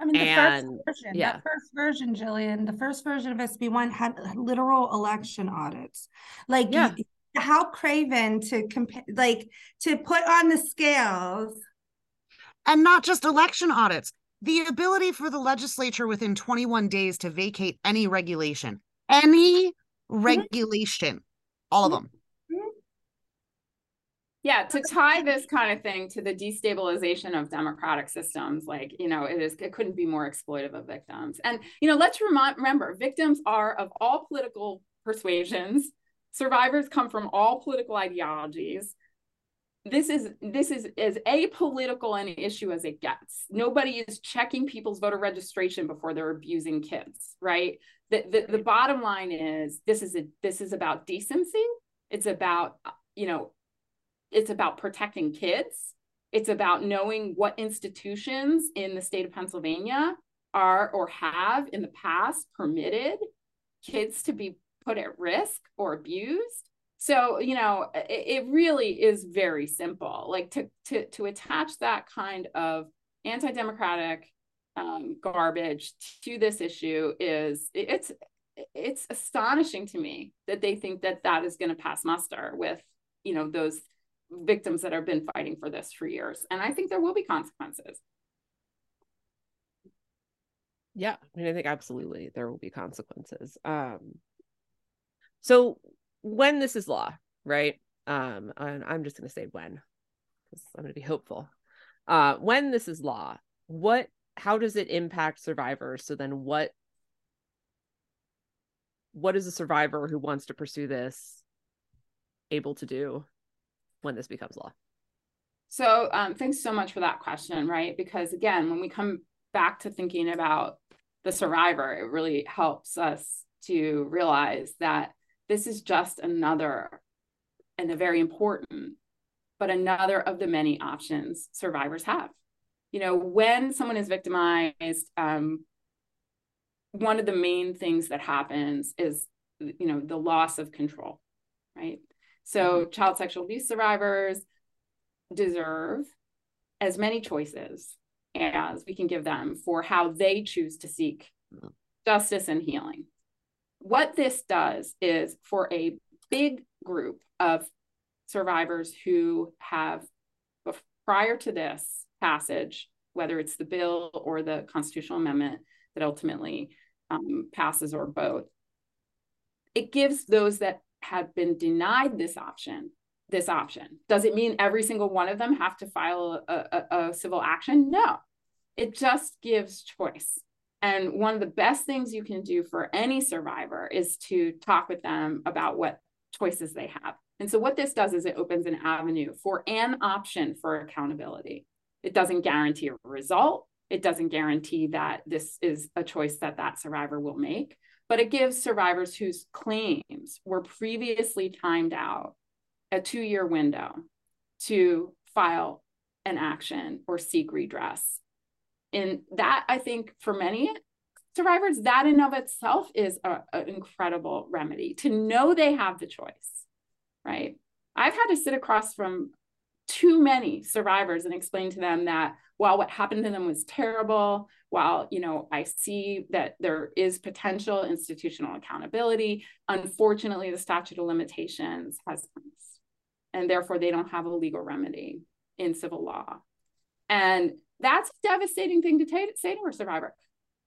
I mean, the and, first version, yeah. that first version, Jillian, the first version of SB1 had literal election audits. Like, yeah how craven to compare like to put on the scales and not just election audits the ability for the legislature within 21 days to vacate any regulation any regulation all of them. Mm-hmm. yeah to tie this kind of thing to the destabilization of democratic systems like you know it is it couldn't be more exploitive of victims. And you know let's remind, remember victims are of all political persuasions. Survivors come from all political ideologies this is this is as apolitical an issue as it gets. Nobody is checking people's voter registration before they're abusing kids right? The, the, the bottom line is this is a this is about decency. It's about uh, you know it's about protecting kids. It's about knowing what institutions in the state of pennsylvania are or have in the past permitted kids to be put at risk or abused so you know it, it really is very simple like to to to attach that kind of anti-democratic um, garbage to this issue is it's it's astonishing to me that they think that that is going to pass muster with you know those victims that have been fighting for this for years. And i think there will be consequences. Yeah i mean i think absolutely there will be consequences. Um so when this is law, right? Um, and I'm just going to say when, because I'm going to be hopeful. Uh, when this is law, what, how does it impact survivors? So then, what, what is a survivor who wants to pursue this able to do when this becomes law? So, um, thanks so much for that question, right? Because again, when we come back to thinking about the survivor, it really helps us to realize that this is just another and a very important, but another of the many options survivors have. you know, when someone is victimized, um, one of the main things that happens is, you know, the loss of control, right? So, mm-hmm. child sexual abuse survivors deserve as many choices as we can give them for how they choose to seek mm-hmm. justice and healing. What this does is for a big group of survivors who have, prior to this passage, whether it's the bill or the constitutional amendment that ultimately um, passes or both, it gives those that have been denied this option this option. Does it mean every single one of them have to file a, a, a civil action? No, it just gives choice. And one of the best things you can do for any survivor is to talk with them about what choices they have. And so, what this does is it opens an avenue for an option for accountability. It doesn't guarantee a result, it doesn't guarantee that this is a choice that that survivor will make, but it gives survivors whose claims were previously timed out a two year window to file an action or seek redress. And that, I think, for many survivors, that in of itself is an incredible remedy to know they have the choice, right? I've had to sit across from too many survivors and explain to them that while what happened to them was terrible, while you know I see that there is potential institutional accountability, unfortunately the statute of limitations has passed, and therefore they don't have a legal remedy in civil law, and that's a devastating thing to t- say to a survivor.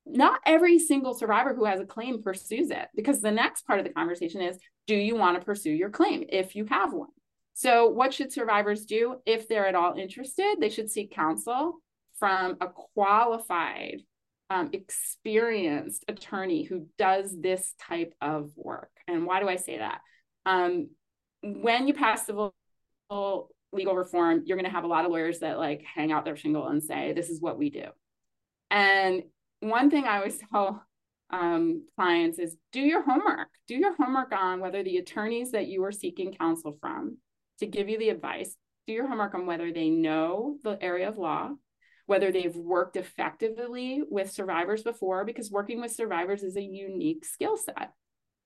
Not every single survivor who has a claim pursues it because the next part of the conversation is do you want to pursue your claim if you have one? So what should survivors do if they're at all interested? They should seek counsel from a qualified um, experienced attorney who does this type of work. And why do i say that? Um, when you pass civil legal reform you're going to have a lot of lawyers that like hang out their shingle and say this is what we do and one thing I always tell um, clients is do your homework. Do your homework on whether the attorneys that you are seeking counsel from to give you the advice, do your homework on whether they know the area of law, whether they've worked effectively with survivors before, because working with survivors is a unique skill set.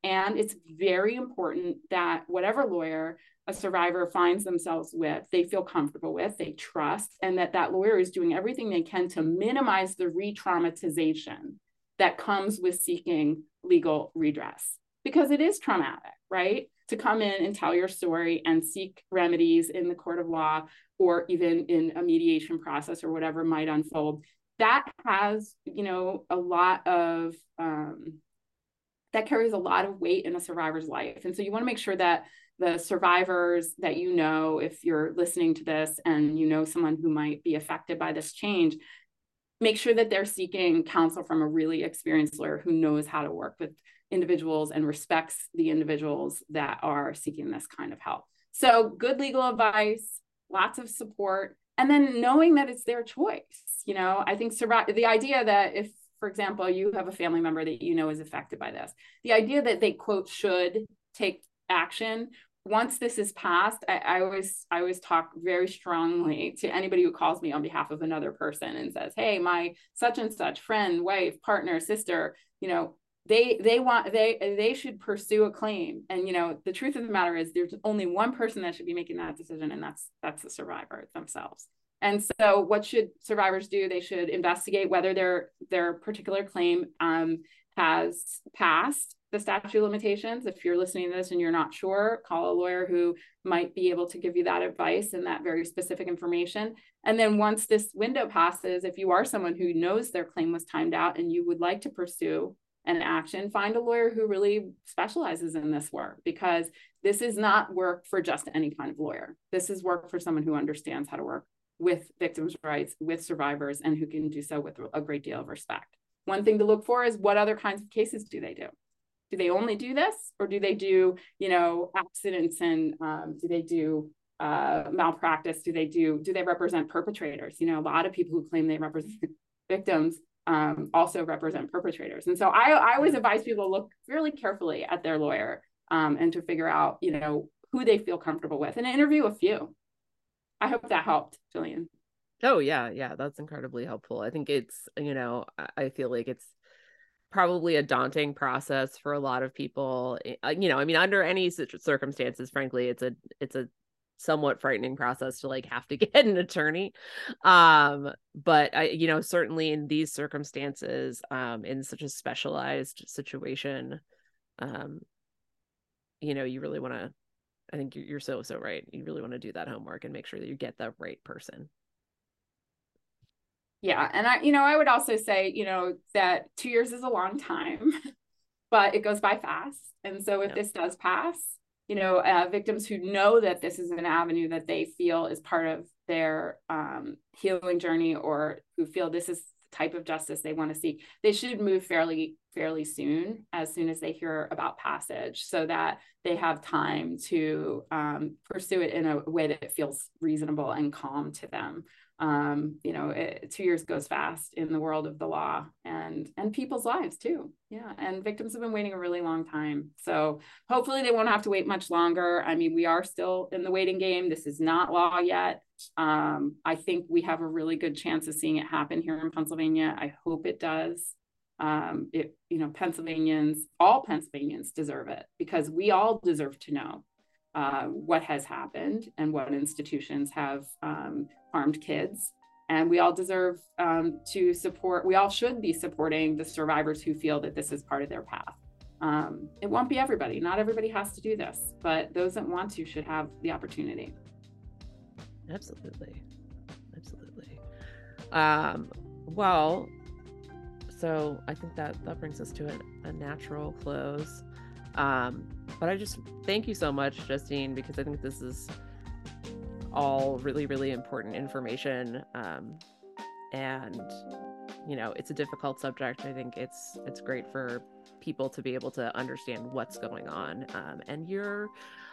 And it's very important that whatever lawyer a survivor finds themselves with, they feel comfortable with, they trust, and that that lawyer is doing everything they can to minimize the re traumatization that comes with seeking legal redress because it is traumatic, right? To come in and tell your story and seek remedies in the court of law or even in a mediation process or whatever might unfold. That has, you know, a lot of, um, that carries a lot of weight in a survivor's life. And so you want to make sure that the survivors that you know, if you're listening to this and you know someone who might be affected by this change, make sure that they're seeking counsel from a really experienced lawyer who knows how to work with individuals and respects the individuals that are seeking this kind of help. So, good legal advice, lots of support, and then knowing that it's their choice. You know, I think survive the idea that if, for example, you have a family member that you know is affected by this, the idea that they quote should take action once this is passed I, I, always i always talk very strongly to anybody who calls me on behalf of another person and says hey my such and such friend wife partner sister you know they they want they they should pursue a claim. And you know the truth of the matter is there's only one person that should be making that decision and that's that's the survivor themselves. And so what should survivors do? They should investigate whether their their particular claim um, has passed the statute of limitations. If you're listening to this and you're not sure, call a lawyer who might be able to give you that advice and that very specific information. And then once this window passes, if you are someone who knows their claim was timed out and you would like to pursue an action, find a lawyer who really specializes in this work because this is not work for just any kind of lawyer. This is work for someone who understands how to work with victims' rights, with survivors, and who can do so with a great deal of respect. One thing to look for is what other kinds of cases do they do? Do they only do this or do they do you know accidents and um, do they do uh, malpractice? Do they do do they represent perpetrators? You know a lot of people who claim they represent victims um, also represent perpetrators. And so I, I always advise people to look really carefully at their lawyer um, and to figure out you know who they feel comfortable with and interview a few. I hope that helped jillian. Oh yeah, yeah, that's incredibly helpful. I think it's, you know, I feel like it's probably a daunting process for a lot of people. Eh, uh, you know, I mean, under any circumstances, frankly, it's a it's a somewhat frightening process to like have to get an attorney. Um, but I, you know, certainly in these circumstances, um, in such a specialized situation, um, you know, you really want to. I think you're, you're so so right. You really want to do that homework and make sure that you get the right person yeah and i you know i would also say you know that two years is a long time but it goes by fast and so if yeah. this does pass you know uh, victims who know that this is an avenue that they feel is part of their um, healing journey or who feel this is the type of justice they want to seek they should move fairly fairly soon as soon as they hear about passage so that they have time to um, pursue it in a way that feels reasonable and calm to them um, you know, it, two years goes fast in the world of the law and and people's lives too. Yeah, and victims have been waiting a really long time. So hopefully they won't have to wait much longer. I mean, we are still in the waiting game. This is not law yet. Um, I think we have a really good chance of seeing it happen here in Pennsylvania. I hope it does. Um, it you know, Pennsylvanians, all Pennsylvanians deserve it because we all deserve to know uh, what has happened and what institutions have um, harmed kids. And we all deserve um, to support, we all should be supporting the survivors who feel that this is part of their path. Um, it won't be everybody, not everybody has to do this, but those that want to should have the opportunity. Absolutely. Absolutely. Um, well, so I think that that brings us to a, a natural close. Um, but I just thank you so much, Justine, because I think this is all really, really important information. Um, and you know, it's a difficult subject. I think it's it's great for people to be able to understand what's going on. Um, and you're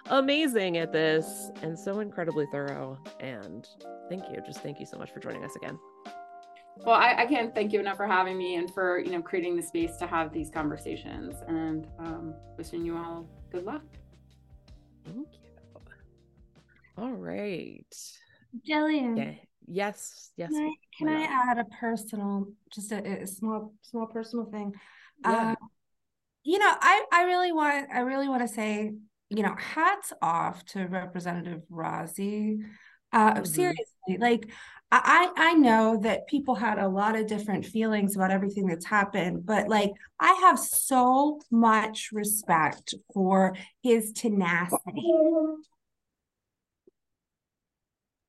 amazing at this and so incredibly thorough. And thank you. Just thank you so much for joining us again. Well, I, I, can't thank you enough for having me and for you know creating the space to have these conversations. And um, wishing you all good luck. Thank you. All right, Jillian. Yeah. Yes. Yes. Can I, can I add a personal, just a, a small, small personal thing? Yeah. Uh, you know, I I really want I really want to say you know hats off to Representative Rozzi. Uh, mm-hmm. Seriously, like I, I know that people had a lot of different feelings about everything that's happened, but like I have so much respect for his tenacity.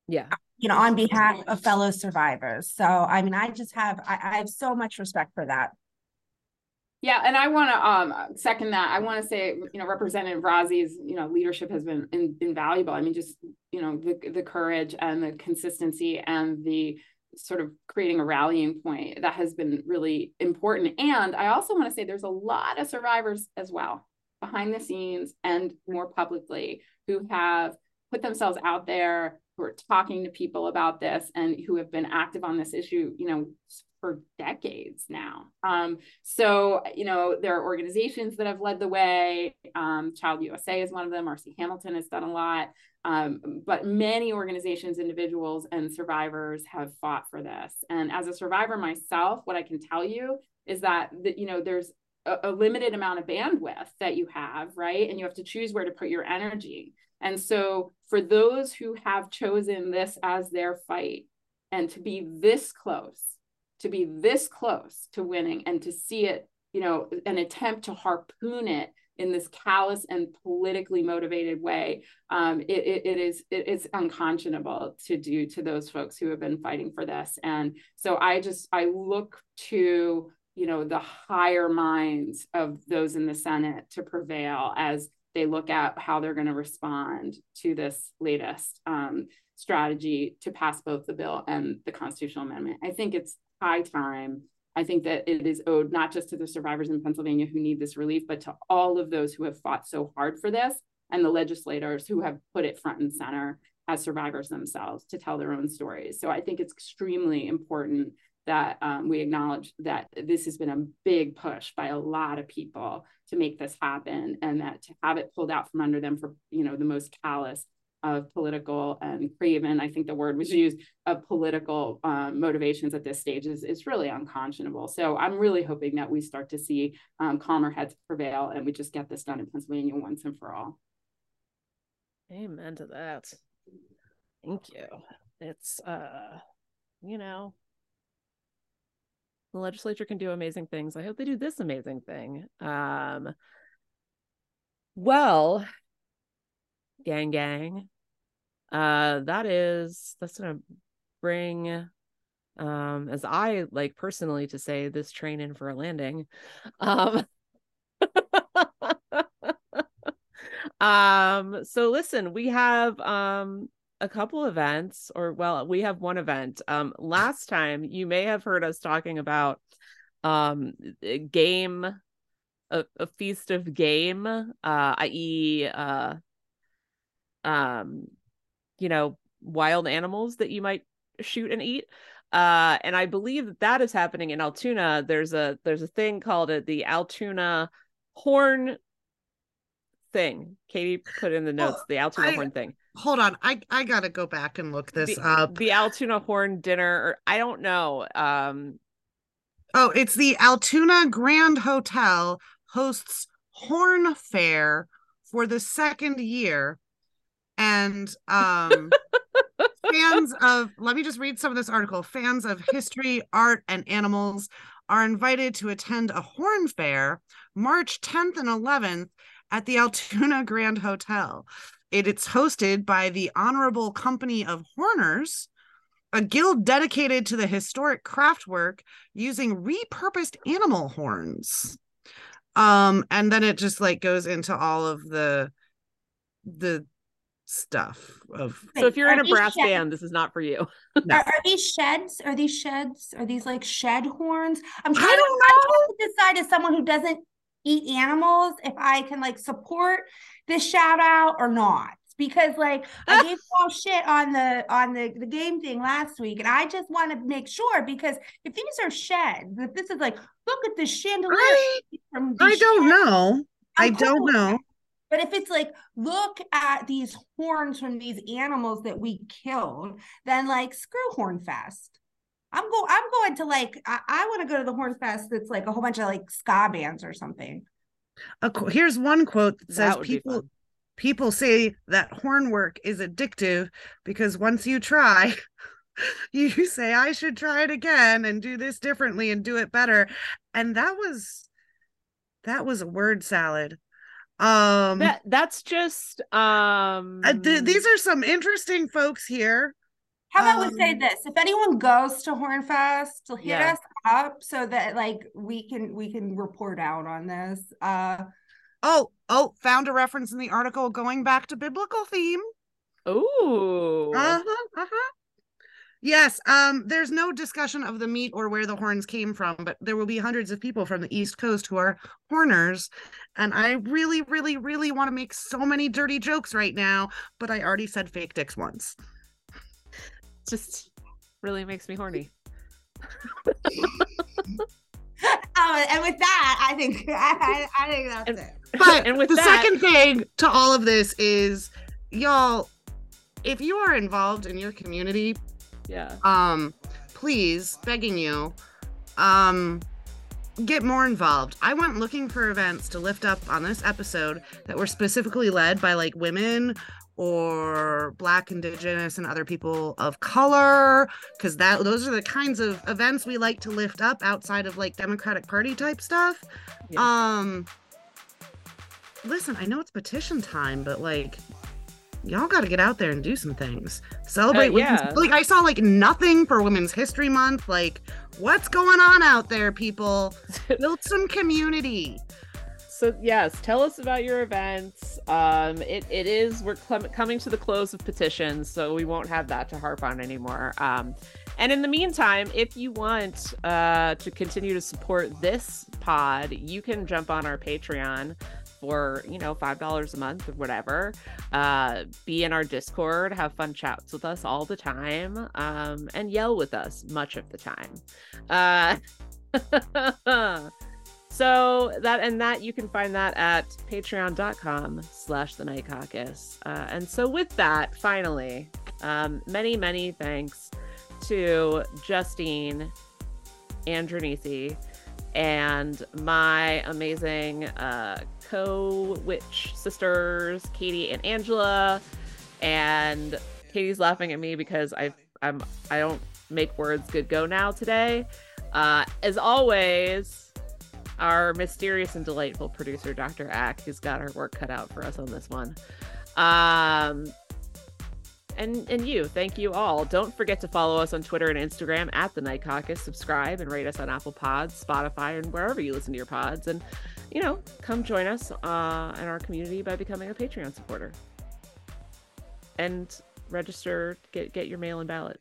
Yeah. You know, on behalf of fellow survivors. So I mean, I just have I, I have so much respect for that. Yeah, and I want to um, second that. I want to say, you know, Representative Rozzi's, you know, leadership has been in, invaluable. I mean, just you know, the the courage and the consistency and the sort of creating a rallying point that has been really important. And I also want to say there's a lot of survivors as well behind the scenes and more publicly who have put themselves out there, who are talking to people about this, and who have been active on this issue, you know, for decades now. Um, so, you know, there are organizations that have led the way. Um, Child USA is one of them. Marci Hamilton has done a lot. Um, but many organizations, individuals, and survivors have fought for this. And as a survivor myself, what I can tell you is that, that you know, there's a, a limited amount of bandwidth that you have, right? And you have to choose where to put your energy. And so, for those who have chosen this as their fight and to be this close to be this close to winning and to see it, you know, an attempt to harpoon it in this callous and politically motivated way, um, it, it, it is it is unconscionable to do to those folks who have been fighting for this. And so I just I look to you know the higher minds of those in the Senate to prevail as they look at how they're going to respond to this latest um, strategy to pass both the bill and the constitutional amendment. I think it's high time. I think that it is owed not just to the survivors in Pennsylvania who need this relief, but to all of those who have fought so hard for this and the legislators who have put it front and center as survivors themselves to tell their own stories. So I think it's extremely important that um, we acknowledge that this has been a big push by a lot of people to make this happen and that to have it pulled out from under them for you know the most callous of political and craven, I think the word was used, of political um, motivations at this stage is, is really unconscionable. So I'm really hoping that we start to see um, calmer heads prevail and we just get this done in Pennsylvania once and for all. Amen to that. Thank you. It's uh, you know, the legislature can do amazing things. I hope they do this amazing thing. Um, well, gang, gang. Uh, that is that's gonna bring um as i like personally to say this train in for a landing um um so listen we have um a couple events or well we have one event. Um last time you may have heard us talking about um game a, a feast of game uh i.e uh um you know wild animals that you might shoot and eat. Uh and i believe that that is happening in altoona. There's a there's a thing called a, the altoona horn thing. Katie put in the notes the altoona I, horn thing. Hold on i i gotta go back and look this the, up. the altoona horn dinner or i don't know um oh it's the altoona grand hotel hosts horn fair for the second year. And um fans of let me just read some of this article. Fans of history art and animals are invited to attend a horn fair march 10th and 11th at the altoona grand hotel it, it's hosted by the Honorable Company of Horners, a guild dedicated to the historic craft work using repurposed animal horns. Um, and then it just like goes into all of the the stuff of so if you're are in a brass sheds? band this is not for you no. are, are, these sheds are these sheds are these like shed horns i'm trying, to, I'm trying to decide as someone who doesn't eat animals if I can like support this shout out or not. Because like I gave all shit on the on the, the game thing last week, and I just want to make sure because if these are sheds, if this is like, look at the chandelier I, I don't sheds, know. I'm I do not know. But if it's like, look at these horns from these animals that we killed, then like screw Horn Fest. I'm go I'm going to like I, I want to go to the Horn Fest that's like a whole bunch of like ska bands or something. Qu- here's one quote that says that people people say that horn work is addictive because once you try you say I should try it again and do this differently and do it better. And that was that was a word salad. Um that that's just um uh, th- these are some interesting folks here how about um, we say um, this? If anyone goes to Hornfest, hit yeah. us up so that like we can we can report out on this. Uh oh, oh, found a reference in the article going back to biblical theme. Ooh. Uh-huh. Uh-huh. Yes, um, there's no discussion of the meat or where the horns came from, but there will be hundreds of people from the East Coast who are horners. And I really, really, really want to make so many dirty jokes right now, but I already said fake dicks once just really makes me horny. um, and with that, I think I, I think that's and, it. But and with the that, second thing to all of this is, y'all, if you are involved in your community, yeah, um, please, begging you, um, get more involved. I went looking for events to lift up on this episode that were specifically led by like women or black indigenous and other people of color because that those are the kinds of events we like to lift up outside of like democratic party type stuff yeah. um listen i know it's petition time but like y'all got to get out there and do some things celebrate uh, yeah. like i saw like nothing for women's history month like what's going on out there people build some community so yes, tell us about your events. Um, it, it is we're cl- coming to the close of petitions, so we won't have that to harp on anymore. Um, and in the meantime, if you want uh, to continue to support this pod, you can jump on our Patreon for you know five dollars a month or whatever. Uh, be in our Discord, have fun chats with us all the time, um, and yell with us much of the time. Uh, so that and that you can find that at patreon.com slash the night caucus uh, and so with that finally um, many many thanks to justine andronici and my amazing uh, co-witch sisters katie and angela and katie's laughing at me because i i'm i don't make words good go now today uh, as always our mysterious and delightful producer, Dr. Ack, who's got her work cut out for us on this one. Um, and and you, thank you all. Don't forget to follow us on Twitter and Instagram at the Night Caucus. Subscribe and rate us on Apple Pods, Spotify, and wherever you listen to your pods. And you know, come join us uh, in our community by becoming a Patreon supporter. And register, get get your mail-in ballot.